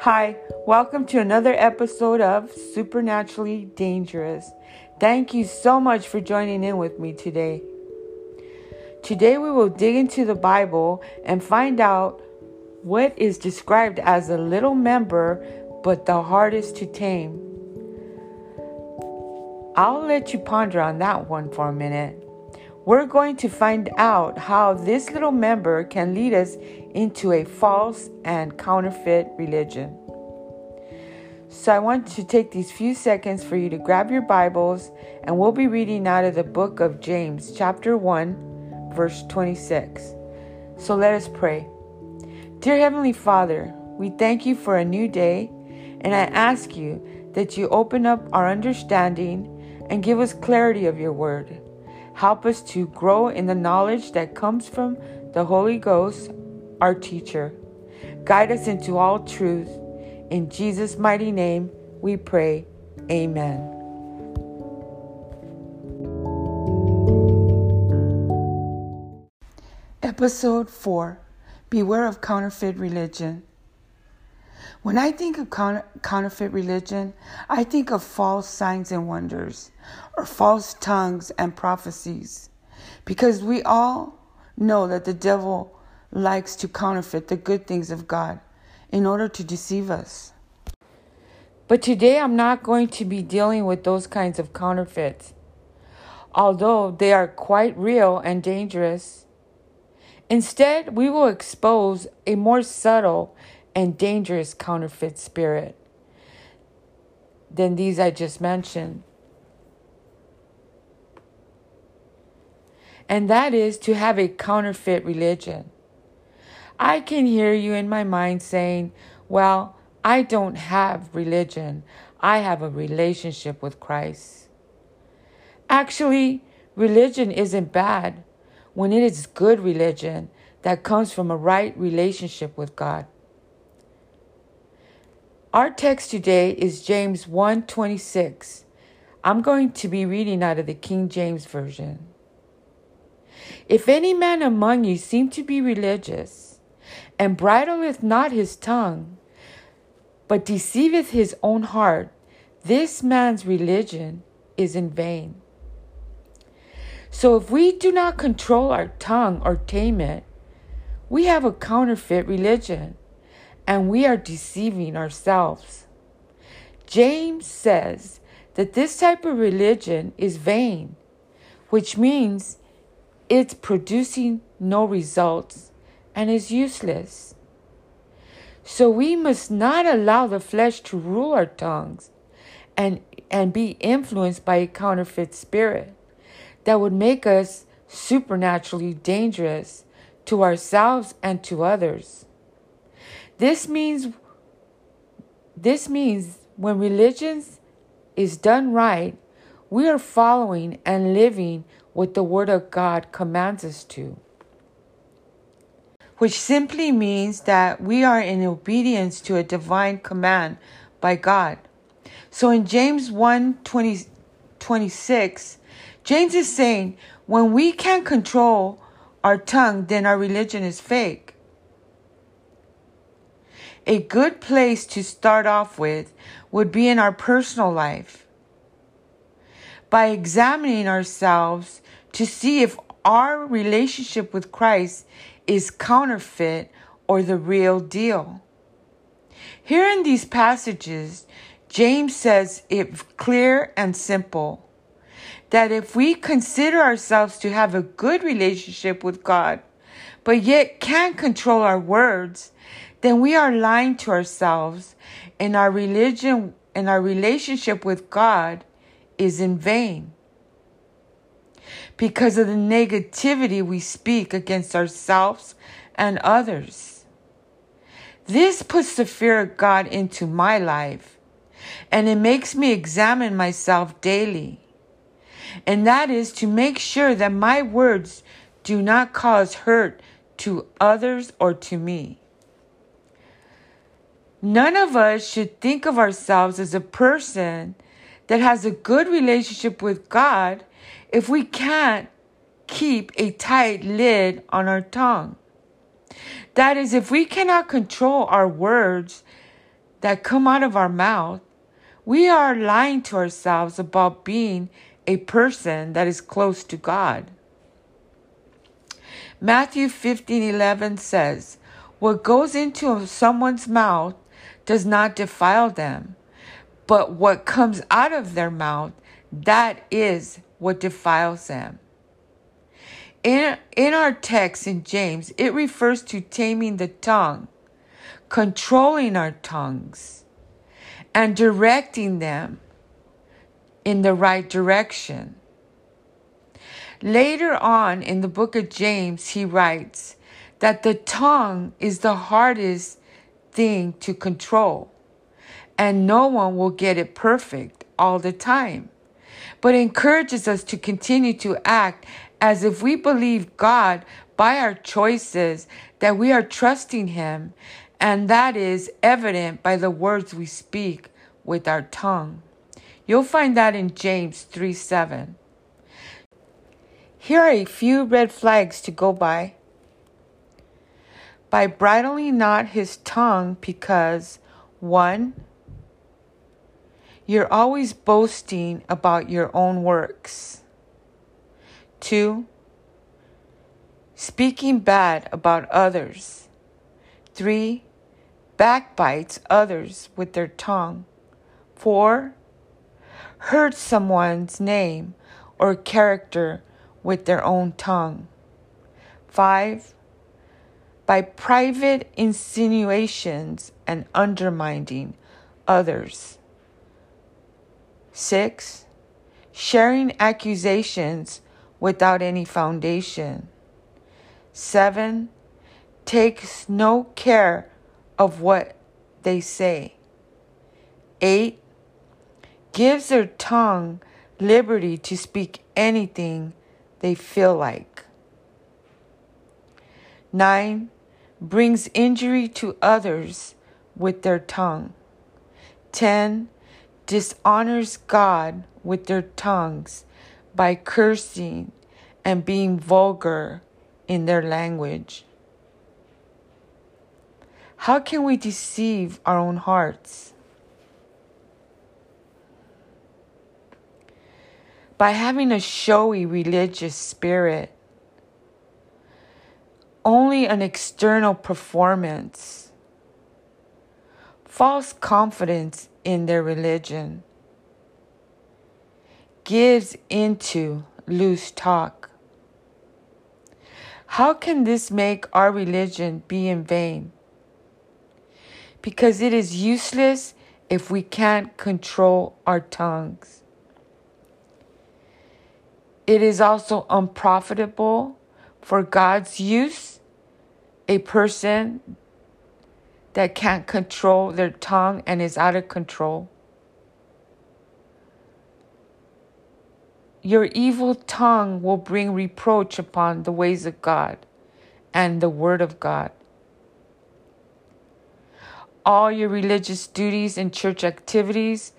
Hi, welcome to another episode of Supernaturally Dangerous. Thank you so much for joining in with me today. Today we will dig into the Bible and find out what is described as a little member but the hardest to tame. I'll let you ponder on that one for a minute. We're going to find out how this little member can lead us into a false and counterfeit religion. So I want to take these few seconds for you to grab your Bibles, and we'll be reading out of the book of James, chapter 1, verse 26. So let us pray. Dear Heavenly Father, we thank you for a new day, and I ask you that you open up our understanding and give us clarity of your word. Help us to grow in the knowledge that comes from the Holy Ghost, our teacher. Guide us into all truth in Jesus' mighty name, we pray. Amen. Episode 4 Beware of Counterfeit Religion. When I think of counterfeit religion, I think of false signs and wonders, or false tongues and prophecies, because we all know that the devil likes to counterfeit the good things of God in order to deceive us. But today I'm not going to be dealing with those kinds of counterfeits, although they are quite real and dangerous. Instead, we will expose a more subtle and dangerous counterfeit spirit than these I just mentioned. And that is to have a counterfeit religion. I can hear you in my mind saying, Well, I don't have religion, I have a relationship with Christ. Actually, religion isn't bad when it is good religion that comes from a right relationship with God. Our text today is James 1:26. I'm going to be reading out of the King James version. If any man among you seem to be religious and bridleth not his tongue, but deceiveth his own heart, this man's religion is in vain. So if we do not control our tongue or tame it, we have a counterfeit religion and we are deceiving ourselves. James says that this type of religion is vain, which means it's producing no results and is useless. So we must not allow the flesh to rule our tongues and, and be influenced by a counterfeit spirit that would make us supernaturally dangerous to ourselves and to others. This means this means when religion is done right, we are following and living what the Word of God commands us to which simply means that we are in obedience to a divine command by God. So in James 1 20, 26, James is saying, when we can't control our tongue, then our religion is fake. A good place to start off with would be in our personal life. By examining ourselves to see if our relationship with Christ is counterfeit or the real deal. Here in these passages, James says it clear and simple that if we consider ourselves to have a good relationship with God, but yet can't control our words, then we are lying to ourselves and our religion and our relationship with God is in vain because of the negativity we speak against ourselves and others. This puts the fear of God into my life, and it makes me examine myself daily. And that is to make sure that my words do not cause hurt to others or to me. None of us should think of ourselves as a person that has a good relationship with God if we can't keep a tight lid on our tongue. That is, if we cannot control our words that come out of our mouth, we are lying to ourselves about being a person that is close to God. Matthew 15:11 says, "What goes into someone's mouth does not defile them, but what comes out of their mouth, that is what defiles them." In, in our text in James, it refers to taming the tongue, controlling our tongues, and directing them in the right direction. Later on in the book of James, he writes that the tongue is the hardest thing to control, and no one will get it perfect all the time, but encourages us to continue to act as if we believe God by our choices, that we are trusting Him, and that is evident by the words we speak with our tongue. You'll find that in James 3 7. Here are a few red flags to go by. By bridling not his tongue, because 1. You're always boasting about your own works. Two, speaking bad about others. Three, backbites others with their tongue. Four, hurt someone's name or character with their own tongue. Five, by private insinuations and undermining others. Six, sharing accusations without any foundation. Seven, takes no care of what they say. Eight, gives their tongue liberty to speak anything they feel like. Nine, brings injury to others with their tongue. 10. Dishonors God with their tongues by cursing and being vulgar in their language. How can we deceive our own hearts? By having a showy religious spirit, only an external performance, false confidence in their religion gives into loose talk. How can this make our religion be in vain? Because it is useless if we can't control our tongues. It is also unprofitable for God's use. A person that can't control their tongue and is out of control Your evil tongue will bring reproach upon the ways of God and the Word of God. All your religious duties and church activities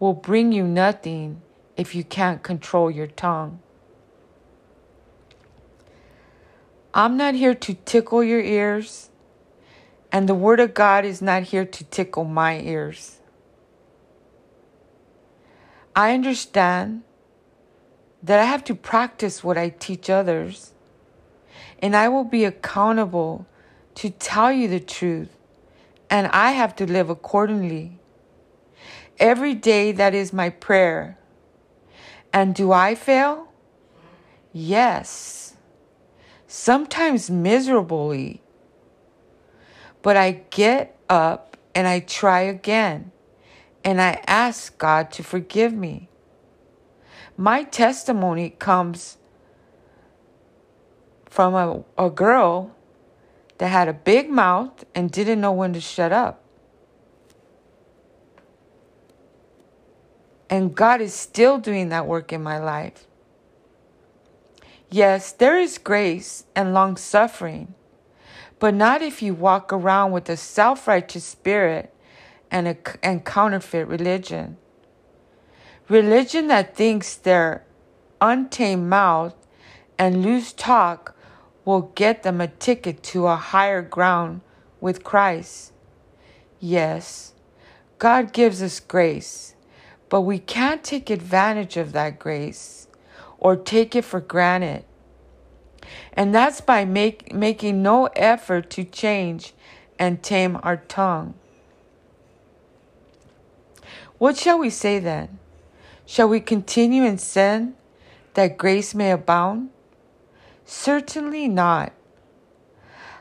will bring you nothing if you can't control your tongue. I'm not here to tickle your ears, and the Word of God is not here to tickle my ears. I understand that I have to practice what I teach others. And I will be accountable to tell you the truth. And I have to live accordingly. Every day, that is my prayer. And do I fail? Yes. Sometimes miserably. But I get up and I try again. And I ask God to forgive me. My testimony comes from a, a girl that had a big mouth and didn't know when to shut up. And God is still doing that work in my life. Yes, there is grace and long suffering, but not if you walk around with a self righteous spirit and, a, and counterfeit religion. Religion that thinks their untamed mouth and loose talk will get them a ticket to a higher ground with Christ. Yes, God gives us grace, but we can't take advantage of that grace or take it for granted. And that's by make, making no effort to change and tame our tongue. What shall we say then? Shall we continue in sin that grace may abound? Certainly not.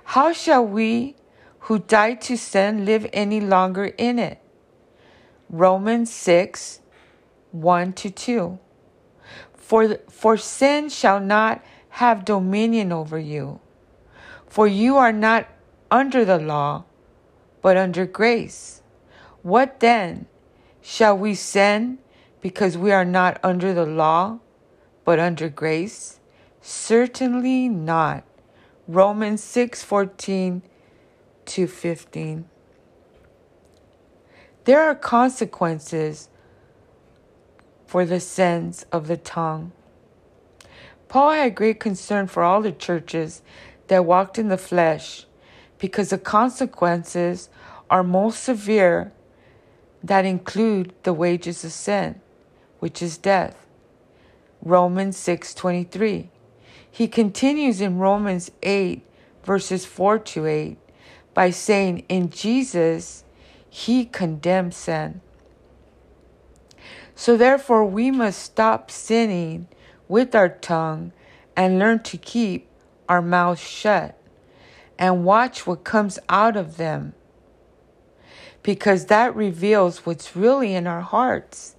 How shall we who died to sin live any longer in it? Romans 6 1 to 2. For, for sin shall not have dominion over you. For you are not under the law, but under grace. What then? Shall we sin because we are not under the law, but under grace? Certainly not. Romans 6:14 to 15. There are consequences for the sins of the tongue. Paul had great concern for all the churches that walked in the flesh because the consequences are most severe that include the wages of sin, which is death. Romans 6:23. He continues in Romans 8 verses 4 to 8 by saying in Jesus he condemns sin. So therefore we must stop sinning with our tongue and learn to keep our mouths shut and watch what comes out of them because that reveals what's really in our hearts.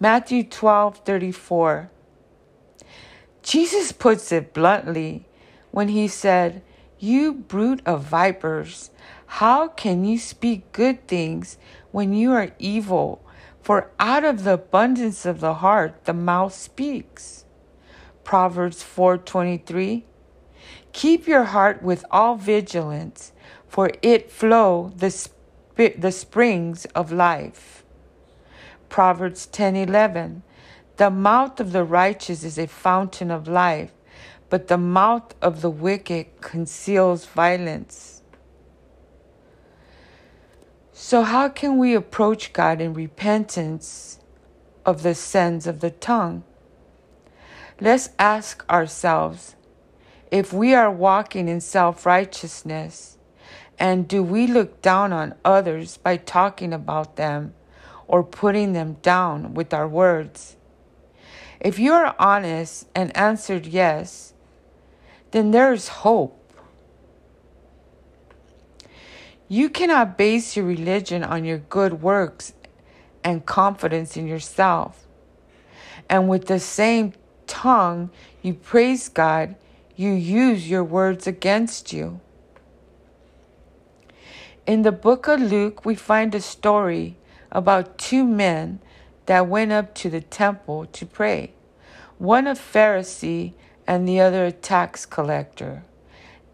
Matthew 12 34. Jesus puts it bluntly when he said, You brood of vipers, how can you speak good things when you are evil? For out of the abundance of the heart the mouth speaks. Proverbs 4:23 Keep your heart with all vigilance, for it flow the, sp- the springs of life. Proverbs 10:11 The mouth of the righteous is a fountain of life, but the mouth of the wicked conceals violence. So how can we approach God in repentance of the sins of the tongue? Let's ask ourselves if we are walking in self righteousness, and do we look down on others by talking about them or putting them down with our words? If you are honest and answered yes, then there is hope. You cannot base your religion on your good works and confidence in yourself. And with the same tongue you praise God, you use your words against you. In the book of Luke, we find a story about two men that went up to the temple to pray one a Pharisee and the other a tax collector.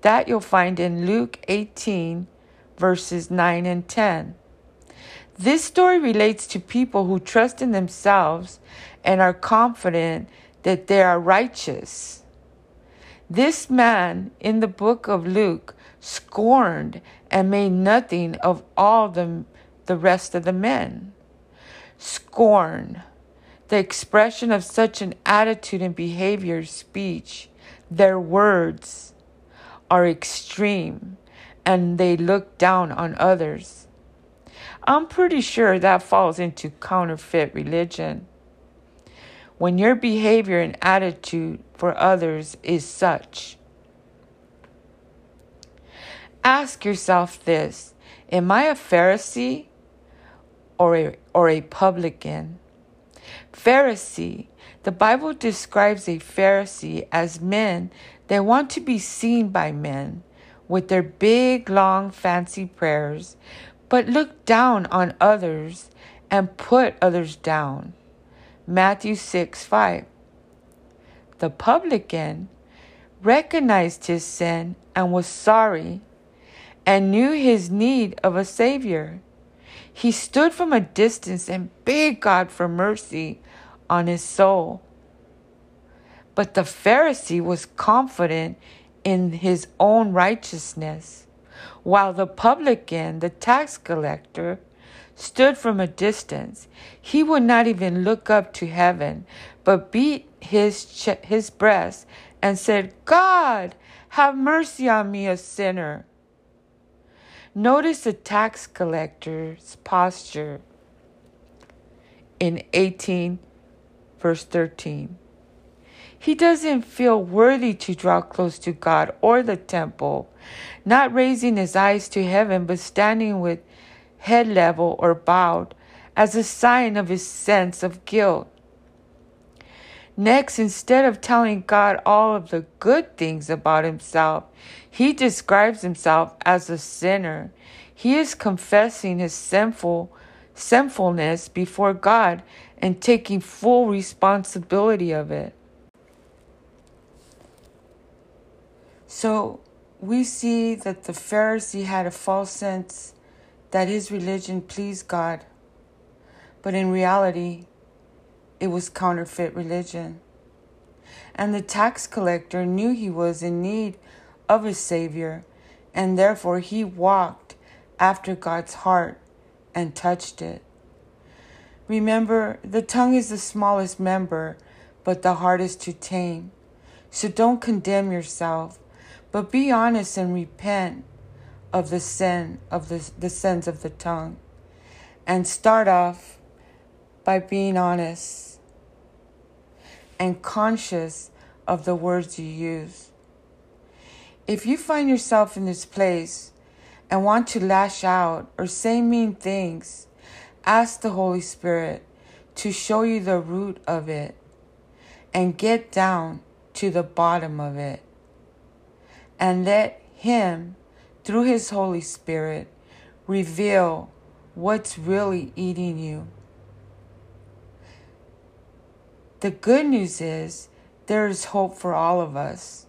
That you'll find in Luke 18, verses 9 and 10. This story relates to people who trust in themselves and are confident that they are righteous. This man in the book of Luke scorned and made nothing of all the, the rest of the men. Scorn, the expression of such an attitude and behavior, speech, their words are extreme and they look down on others. I'm pretty sure that falls into counterfeit religion when your behavior and attitude for others is such. Ask yourself this Am I a Pharisee or a, or a publican? Pharisee. The Bible describes a Pharisee as men that want to be seen by men with their big, long, fancy prayers, but look down on others and put others down. Matthew 6 5. The publican recognized his sin and was sorry and knew his need of a Savior. He stood from a distance and begged God for mercy on his soul. But the Pharisee was confident in his own righteousness, while the publican, the tax collector, stood from a distance. He would not even look up to heaven, but beat his, ch- his breast and said, God, have mercy on me, a sinner. Notice the tax collector's posture in 18, verse 13. He doesn't feel worthy to draw close to God or the temple, not raising his eyes to heaven, but standing with head level or bowed as a sign of his sense of guilt. Next, instead of telling God all of the good things about himself, he describes himself as a sinner. He is confessing his sinful sinfulness before God and taking full responsibility of it. So we see that the Pharisee had a false sense that his religion pleased God, but in reality, it was counterfeit religion. And the tax collector knew he was in need of a Savior, and therefore he walked after God's heart and touched it. Remember, the tongue is the smallest member, but the hardest to tame. So don't condemn yourself but be honest and repent of the sin of the, the sins of the tongue. And start off by being honest and conscious of the words you use. If you find yourself in this place and want to lash out or say mean things, ask the Holy Spirit to show you the root of it and get down to the bottom of it and let Him, through His Holy Spirit, reveal what's really eating you. The good news is there is hope for all of us.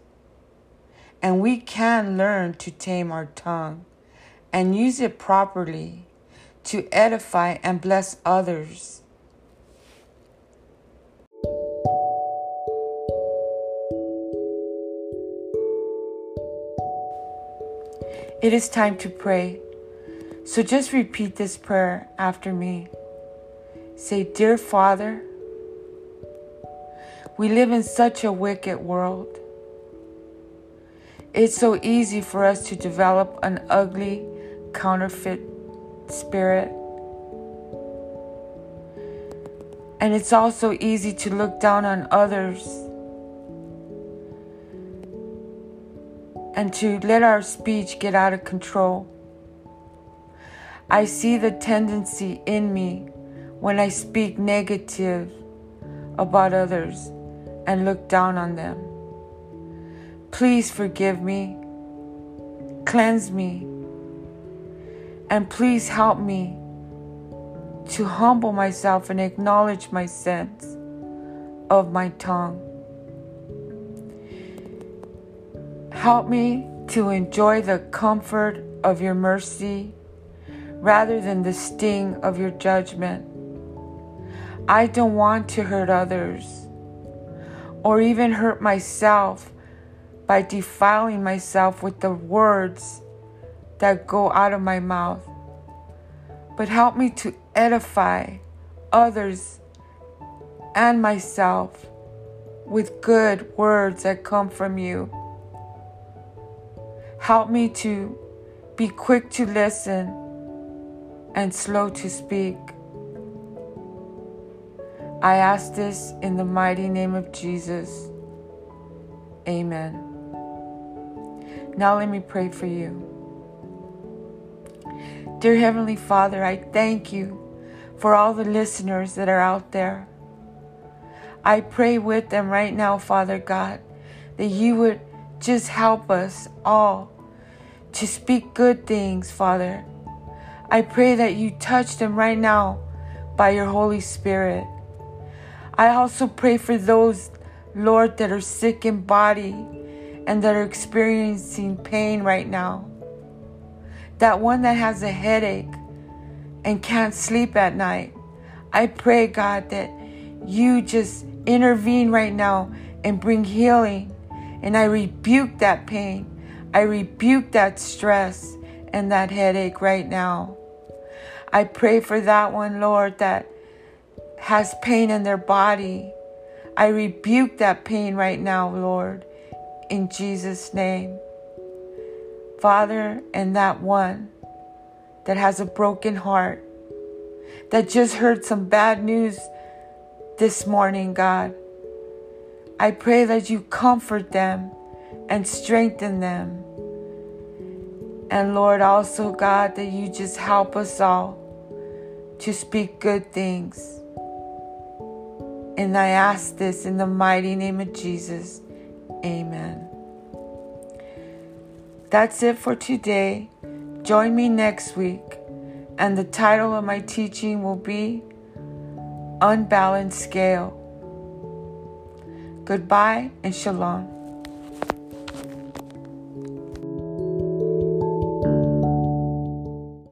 And we can learn to tame our tongue and use it properly to edify and bless others It is time to pray. So just repeat this prayer after me. Say, Dear Father, we live in such a wicked world. It's so easy for us to develop an ugly, counterfeit spirit. And it's also easy to look down on others and to let our speech get out of control. I see the tendency in me when I speak negative about others and look down on them. Please forgive me, cleanse me, and please help me to humble myself and acknowledge my sins of my tongue. Help me to enjoy the comfort of your mercy rather than the sting of your judgment. I don't want to hurt others or even hurt myself by defiling myself with the words that go out of my mouth. But help me to edify others and myself with good words that come from you. Help me to be quick to listen and slow to speak. I ask this in the mighty name of Jesus. Amen. Now let me pray for you. Dear Heavenly Father, I thank you for all the listeners that are out there. I pray with them right now, Father God, that you would just help us all to speak good things, Father. I pray that you touch them right now by your Holy Spirit. I also pray for those, Lord, that are sick in body and that are experiencing pain right now. That one that has a headache and can't sleep at night. I pray, God, that you just intervene right now and bring healing And I rebuke that pain. I rebuke that stress and that headache right now. I pray for that one, Lord, that has pain in their body. I rebuke that pain right now, Lord, in Jesus' name. Father, and that one that has a broken heart, that just heard some bad news this morning, God. I pray that you comfort them and strengthen them. And Lord, also, God, that you just help us all to speak good things. And I ask this in the mighty name of Jesus. Amen. That's it for today. Join me next week. And the title of my teaching will be Unbalanced Scale. Goodbye and shalom.